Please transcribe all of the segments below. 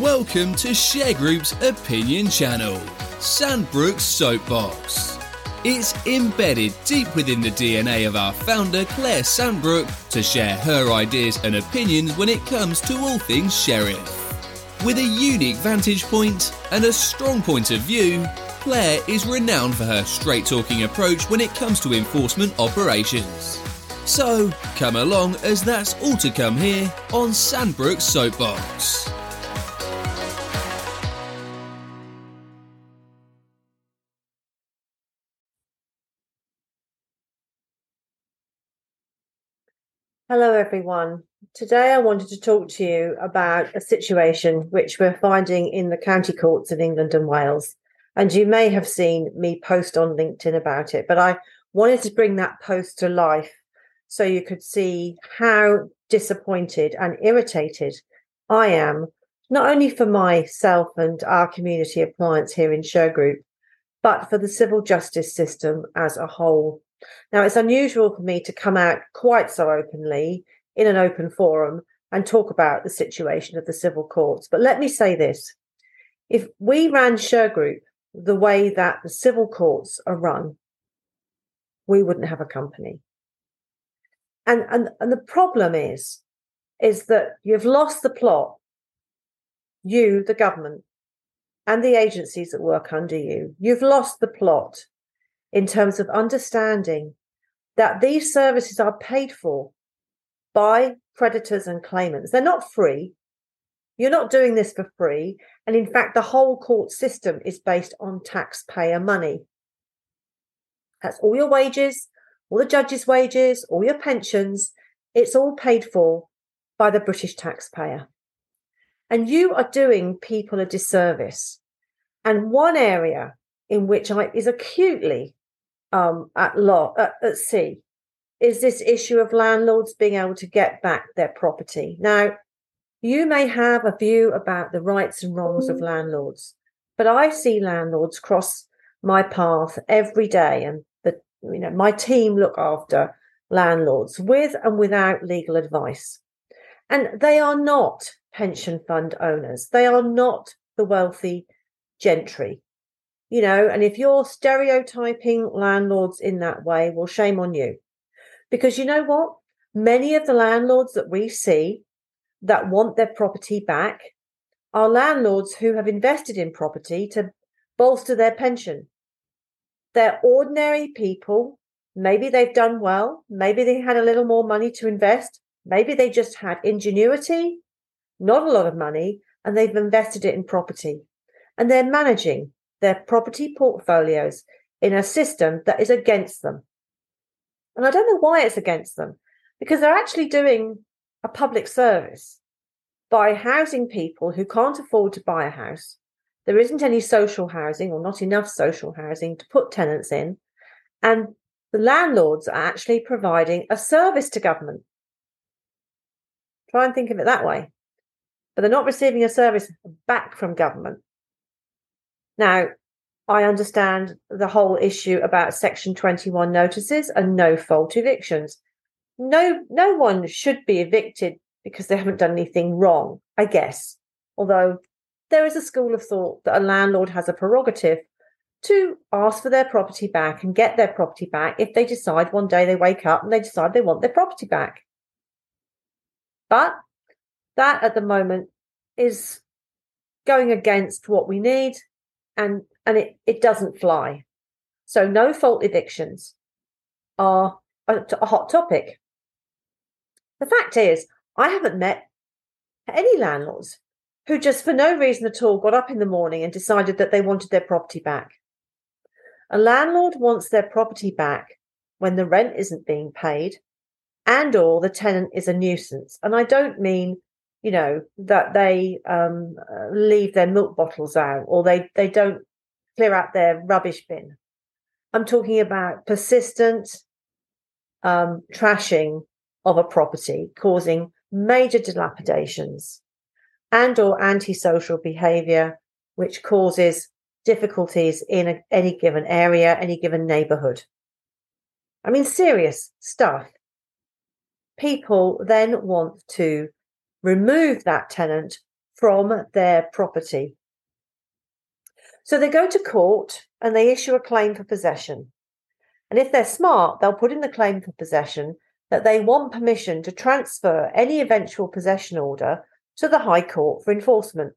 Welcome to Shergroup's opinion channel, Sandbrook's Soapbox. It's embedded deep within the DNA of our founder, Claire Sandbrook, to share her ideas and opinions when it comes to all things sheriff. With a unique vantage point and a strong point of view, Claire is renowned for her straight talking approach when it comes to enforcement operations. So, come along as that's all to come here on Sandbrook's Soapbox. Hello, everyone. Today I wanted to talk to you about a situation which we're finding in the county courts in England and Wales. And you may have seen me post on LinkedIn about it, but I wanted to bring that post to life so you could see how disappointed and irritated I am, not only for myself and our community of clients here in Shergroup, but for the civil justice system as a whole. Now, it's unusual for me to come out quite so openly in an open forum and talk about the situation of the civil courts. But let me say this if we ran Shergroup the way that the civil courts are run, we wouldn't have a company. And, and, and the problem is, is that you've lost the plot, you, the government, and the agencies that work under you, you've lost the plot in terms of understanding that these services are paid for by creditors and claimants. They're not free. You're not doing this for free. And in fact, the whole court system is based on taxpayer money. That's all your wages, all the judges' wages, all your pensions. It's all paid for by the British taxpayer. And you are doing people a disservice. And one area in which I is acutely um, at law at, at sea is this issue of landlords being able to get back their property. Now, you may have a view about the rights and wrongs of landlords, but I see landlords cross my path every day, and the you know my team look after landlords with and without legal advice, and they are not pension fund owners. They are not the wealthy gentry you know, and if you're stereotyping landlords in that way, well, shame on you. Because you know what? Many of the landlords that we see that want their property back are landlords who have invested in property to bolster their pension. They're ordinary people. Maybe they've done well. Maybe they had a little more money to invest. Maybe they just had ingenuity, not a lot of money, and they've invested it in property. And they're managing their property portfolios in a system that is against them. And I don't know why it's against them, because they're actually doing a public service by housing people who can't afford to buy a house. There isn't any social housing or not enough social housing to put tenants in. And the landlords are actually providing a service to government. Try and think of it that way. But they're not receiving a service back from government. Now, I understand the whole issue about Section 21 notices and no fault evictions. No, no one should be evicted because they haven't done anything wrong, I guess. Although there is a school of thought that a landlord has a prerogative to ask for their property back and get their property back if they decide one day they wake up and they decide they want their property back. But that at the moment is going against what we need and and it, it doesn't fly. So no fault evictions are a, a hot topic. The fact is, I haven't met any landlords who just for no reason at all got up in the morning and decided that they wanted their property back. A landlord wants their property back when the rent isn't being paid and or the tenant is a nuisance. And I don't mean, you know, that they um, leave their milk bottles out or they, they don't clear out their rubbish bin. I'm talking about persistent um, trashing of a property causing major dilapidations and or antisocial behavior which causes difficulties in a, any given area any given neighborhood i mean serious stuff people then want to remove that tenant from their property. So they go to court and they issue a claim for possession. And if they're smart, they'll put in the claim for possession that they want permission to transfer any eventual possession order to the High Court for enforcement.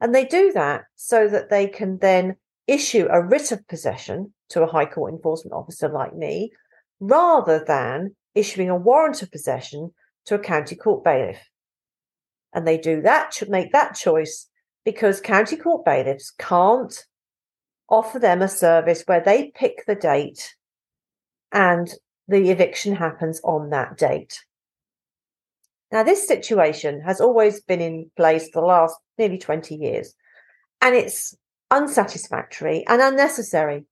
And they do that so that they can then issue a writ of possession to a High Court enforcement officer like me, rather than issuing a warrant of possession to a county court bailiff. And they do that, to make that choice because county court bailiffs can't offer them a service where they pick the date and the eviction happens on that date. Now, this situation has always been in place for the last nearly 20 years, and it's unsatisfactory and unnecessary.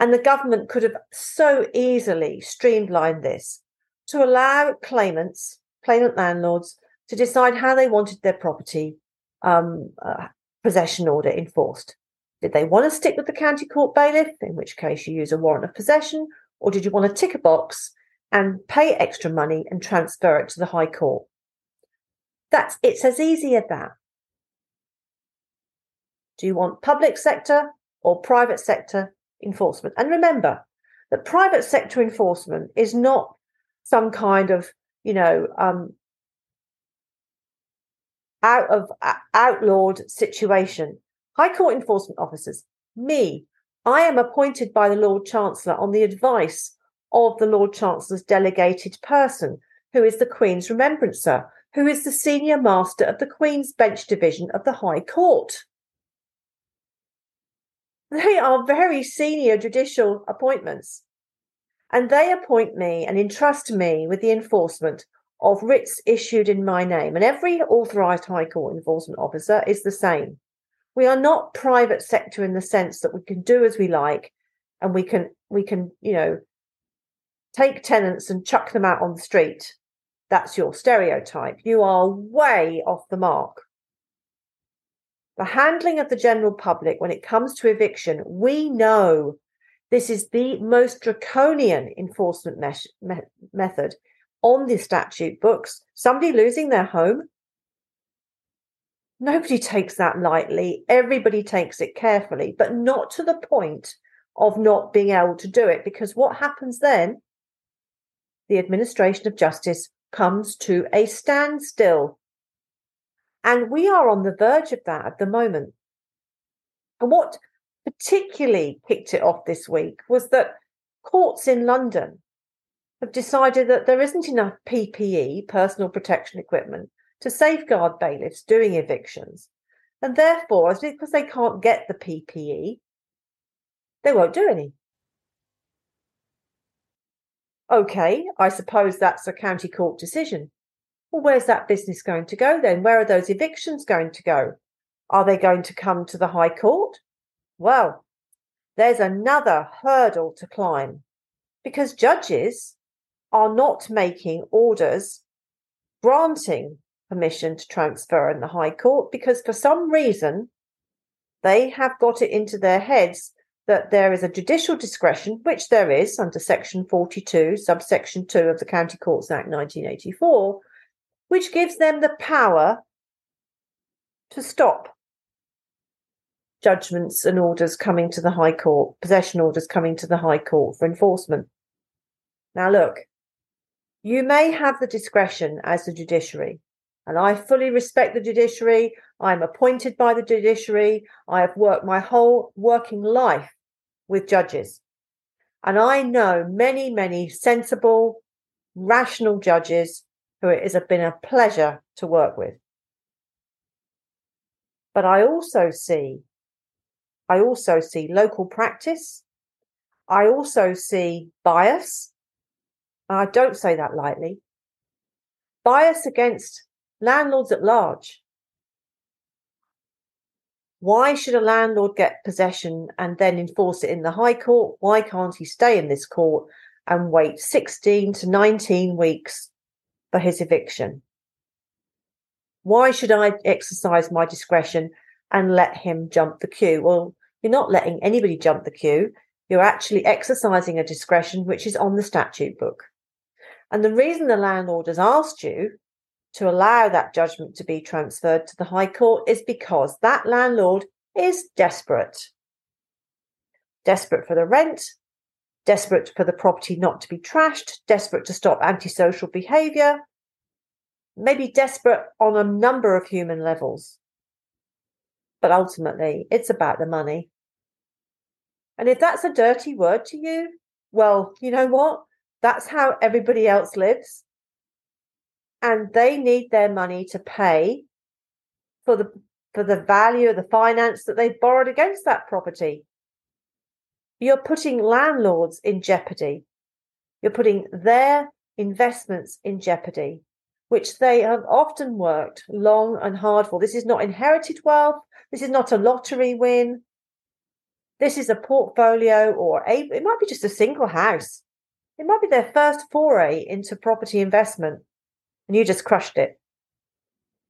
And the government could have so easily streamlined this to allow claimants, claimant landlords, to decide how they wanted their property um, uh, possession order enforced. Did they want to stick with the county court bailiff, in which case you use a warrant of possession, or did you want to tick a box and pay extra money and transfer it to the High Court? That's it's as easy as that. Do you want public sector or private sector enforcement? And remember that private sector enforcement is not some kind of, you know, um, out of uh, outlawed situation. High Court enforcement officers, me, I am appointed by the Lord Chancellor on the advice of the Lord Chancellor's delegated person, who is the Queen's Remembrancer, who is the senior master of the Queen's Bench Division of the High Court. They are very senior judicial appointments, and they appoint me and entrust me with the enforcement of writs issued in my name. And every authorised High Court enforcement officer is the same. We are not private sector in the sense that we can do as we like and we can we can, you know, take tenants and chuck them out on the street that's your stereotype. You are way off the mark. The handling of the general public when it comes to eviction, we know this is the most draconian enforcement me- method on the statute books. Somebody losing their home, nobody takes that lightly. Everybody takes it carefully, but not to the point of not being able to do it. Because what happens then? The administration of justice comes to a standstill. And we are on the verge of that at the moment. And what particularly kicked it off this week was that courts in London have decided that there isn't enough PPE, personal protection equipment, to safeguard bailiffs doing evictions. And therefore, because they can't get the PPE, they won't do any. Okay, I suppose that's a county court decision. Well, where's that business going to go then? Where are those evictions going to go? Are they going to come to the High Court? Well, there's another hurdle to climb because judges are not making orders granting permission to transfer in the High Court because for some reason they have got it into their heads that there is a judicial discretion, which there is under Section 42, subsection 2 of the County Courts Act 1984, which gives them the power to stop judgments and orders coming to the High Court, possession orders coming to the High Court for enforcement. Now, look, you may have the discretion as the judiciary, and I fully respect the judiciary. I'm appointed by the judiciary. I have worked my whole working life with judges. And I know many, many sensible, rational judges who it has been a pleasure to work with. But I also see, I also see local practice. I also see bias. And I don't say that lightly. Bias against landlords at large. Why should a landlord get possession and then enforce it in the High Court? Why can't he stay in this court and wait 16 to 19 weeks for his eviction? Why should I exercise my discretion and let him jump the queue? Well, you're not letting anybody jump the queue. You're actually exercising a discretion which is on the statute book. And the reason the landlord has asked you to allow that judgment to be transferred to the High Court is because that landlord is desperate. Desperate for the rent, desperate for the property not to be trashed, desperate to stop antisocial behaviour, maybe desperate on a number of human levels. But ultimately, it's about the money. And if that's a dirty word to you, well, you know what? That's how everybody else lives and they need their money to pay for the for the value of the finance that they've borrowed against that property. You're putting landlords in jeopardy. You're putting their investments in jeopardy, which they have often worked long and hard for. This is not inherited wealth. This is not a lottery win. This is a portfolio or a, it might be just a single house. It might be their first foray into property investment. And you just crushed it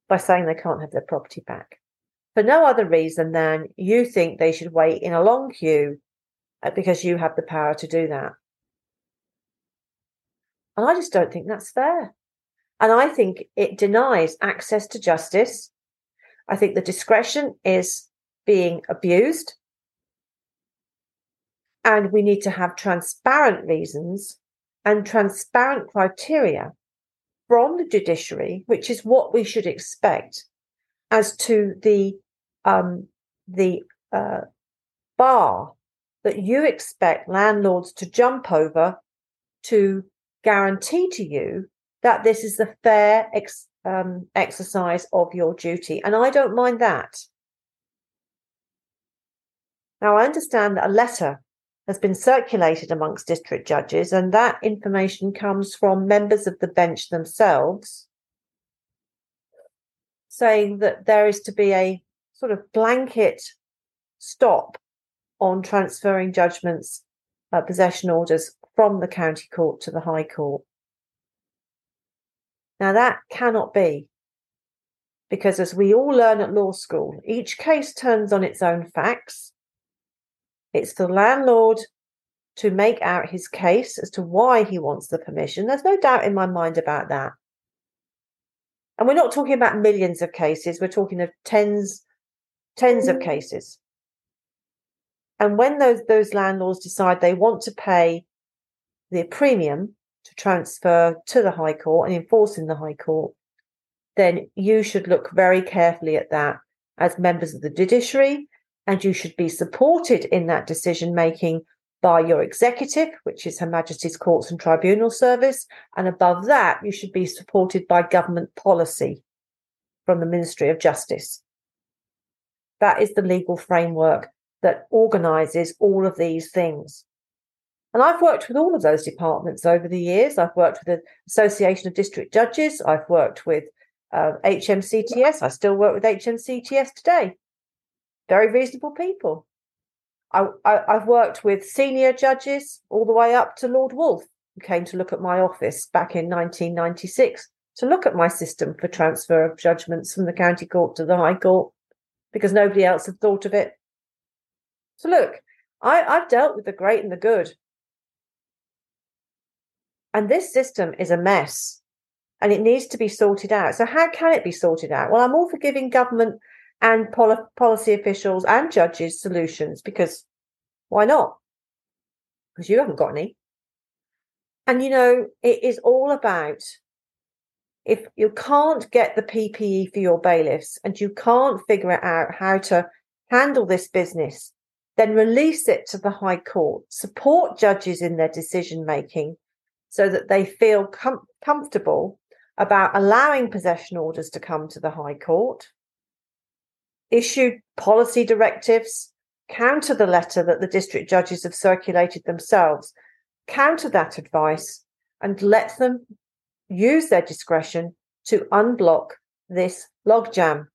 by saying they can't have their property back for no other reason than you think they should wait in a long queue uh, because you have the power to do that. And I just don't think that's fair. And I think it denies access to justice. I think the discretion is being abused. And we need to have transparent reasons and transparent criteria from the judiciary, which is what we should expect, as to the um, the uh, bar that you expect landlords to jump over to guarantee to you that this is the fair ex- um, exercise of your duty. And I don't mind that. Now, I understand that a letter has been circulated amongst district judges, and that information comes from members of the bench themselves, saying that there is to be a sort of blanket stop on transferring judgments, uh, possession orders from the county court to the High Court. Now, that cannot be because, as we all learn at law school, each case turns on its own facts it's the landlord to make out his case as to why he wants the permission. There's no doubt in my mind about that. And we're not talking about millions of cases, we're talking of tens, tens of mm. cases. And when those, those landlords decide they want to pay the premium to transfer to the High Court and enforce in the High Court, then you should look very carefully at that as members of the judiciary and you should be supported in that decision making by your executive, which is Her Majesty's Courts and Tribunal Service. And above that, you should be supported by government policy from the Ministry of Justice. That is the legal framework that organizes all of these things. And I've worked with all of those departments over the years. I've worked with the Association of District Judges. I've worked with uh, HMCTS. I still work with HMCTS today very reasonable people. I, I, have worked with senior judges all the way up to Lord Woolf, who came to look at my office back in 1996 to look at my system for transfer of judgments from the county court to the high court because nobody else had thought of it. So, look, I, I've dealt with the great and the good. And this system is a mess and it needs to be sorted out. So, how can it be sorted out? Well, I'm all for giving government and pol- policy officials and judges solutions because why not? Because you haven't got any. And you know, it is all about if you can't get the PPE for your bailiffs and you can't figure out how to handle this business, then release it to the High Court. Support judges in their decision making so that they feel com- comfortable about allowing possession orders to come to the High Court issue policy directives, counter the letter that the district judges have circulated themselves, counter that advice, and let them use their discretion to unblock this logjam.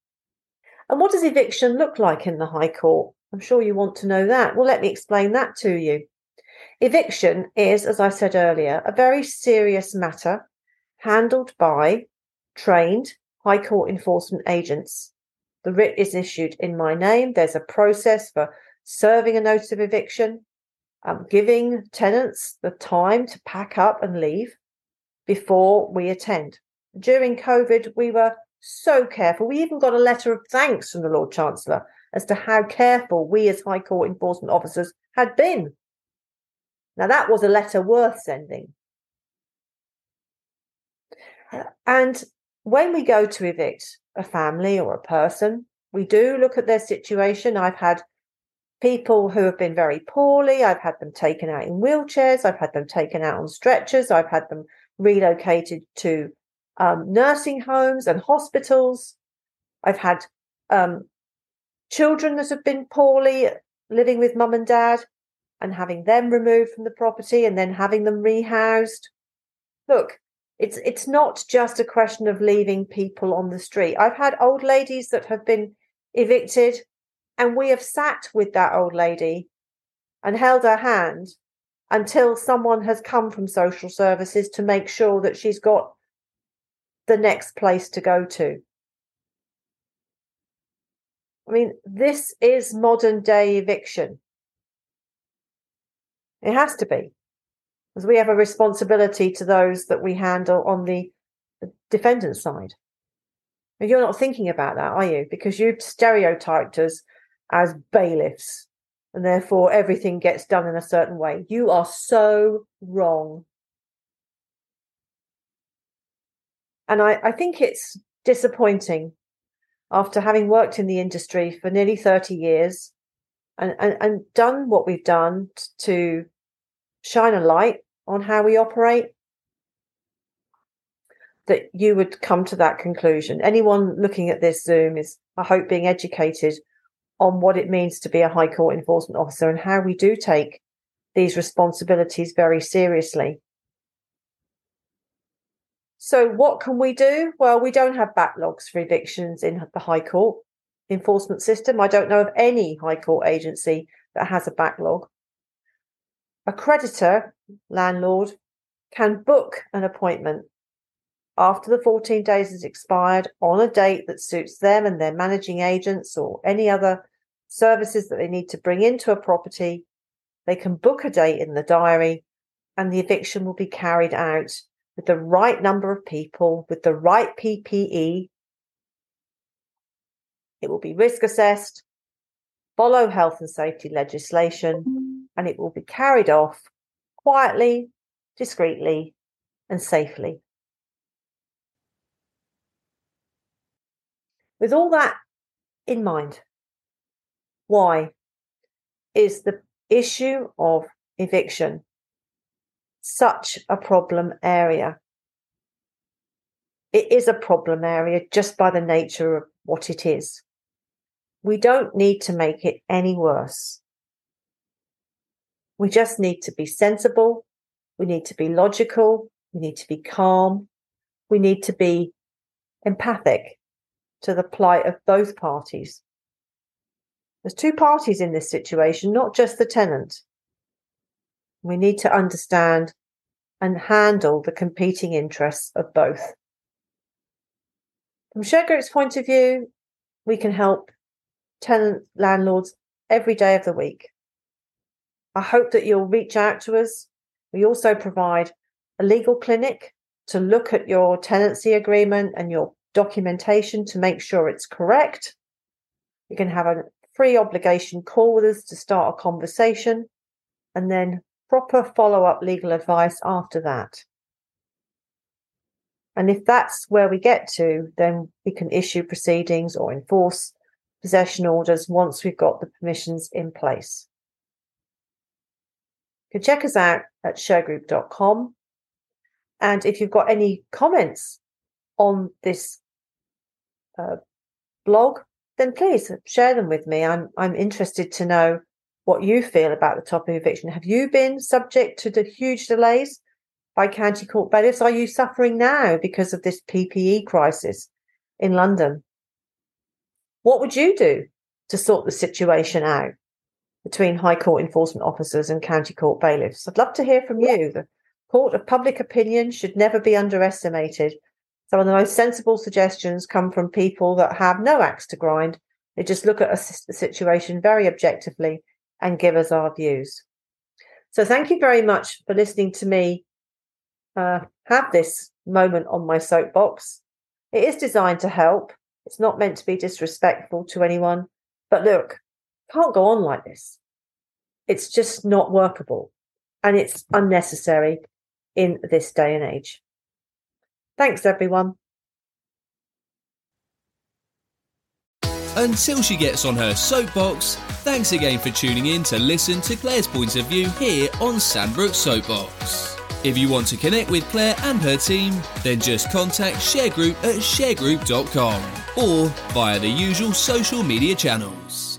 And what does eviction look like in the High Court? I'm sure you want to know that. Well, let me explain that to you. Eviction is, as I said earlier, a very serious matter handled by trained High Court enforcement agents the writ is issued in my name. There's a process for serving a notice of eviction, um, giving tenants the time to pack up and leave before we attend. during COVID, we were so careful. We even got a letter of thanks from the Lord Chancellor as to how careful we as High Court enforcement officers had been. Now, that was a letter worth sending. And when we go to evict a family or a person, we do look at their situation. I've had people who have been very poorly. I've had them taken out in wheelchairs. I've had them taken out on stretchers. I've had them relocated to um, nursing homes and hospitals. I've had um, children that have been poorly living with mum and dad and having them removed from the property and then having them rehoused. Look, it's it's not just a question of leaving people on the street. I've had old ladies that have been evicted and we have sat with that old lady and held her hand until someone has come from social services to make sure that she's got the next place to go to. I mean, this is modern day eviction. It has to be, because we have a responsibility to those that we handle on the defendant side. And you're not thinking about that, are you? Because you've stereotyped us as bailiffs, and therefore everything gets done in a certain way. You are so wrong. And I, I think it's disappointing after having worked in the industry for nearly 30 years and, and, and done what we've done to shine a light on how we operate that you would come to that conclusion. Anyone looking at this Zoom is, I hope, being educated on what it means to be a High Court enforcement officer and how we do take these responsibilities very seriously. So, what can we do? Well, we don't have backlogs for evictions in the High Court enforcement system. I don't know of any High Court agency that has a backlog. A creditor, landlord, can book an appointment after the 14 days has expired on a date that suits them and their managing agents or any other services that they need to bring into a property. They can book a date in the diary and the eviction will be carried out with the right number of people, with the right PPE. It will be risk assessed, follow health and safety legislation, mm-hmm. and it will be carried off quietly, discreetly, and safely. With all that in mind, why is the issue of eviction such a problem area. It is a problem area just by the nature of what it is. We don't need to make it any worse. We just need to be sensible. We need to be logical. We need to be calm. We need to be empathic to the plight of both parties. There's two parties in this situation, not just the tenant. We need to understand and handle the competing interests of both. From Shergroup's point of view, we can help tenant landlords every day of the week. I hope that you'll reach out to us. We also provide a legal clinic to look at your tenancy agreement and your documentation to make sure it's correct. You can have a free obligation call with us to start a conversation and then proper follow up legal advice after that. And if that's where we get to, then we can issue proceedings or enforce possession orders once we've got the permissions in place. You can check us out at shergroup.com. And if you've got any comments on this uh, blog, then please share them with me. I'm I'm interested to know what you feel about the topic of eviction. Have you been subject to the huge delays by county court bailiffs? Are you suffering now because of this PPE crisis in London? What would you do to sort the situation out between High Court enforcement officers and county court bailiffs? I'd love to hear from you. The court of public opinion should never be underestimated. Some of the most sensible suggestions come from people that have no axe to grind. They just look at a situation very objectively and give us our views. So thank you very much for listening to me uh, have this moment on my soapbox. It is designed to help. It's not meant to be disrespectful to anyone. But look, can't go on like this. It's just not workable and it's unnecessary in this day and age. Thanks, everyone. Until she gets on her soapbox, thanks again for tuning in to listen to Claire's point of view here on Sandbrook Soapbox. If you want to connect with Claire and her team, then just contact Shergroup at shergroup.com or via the usual social media channels.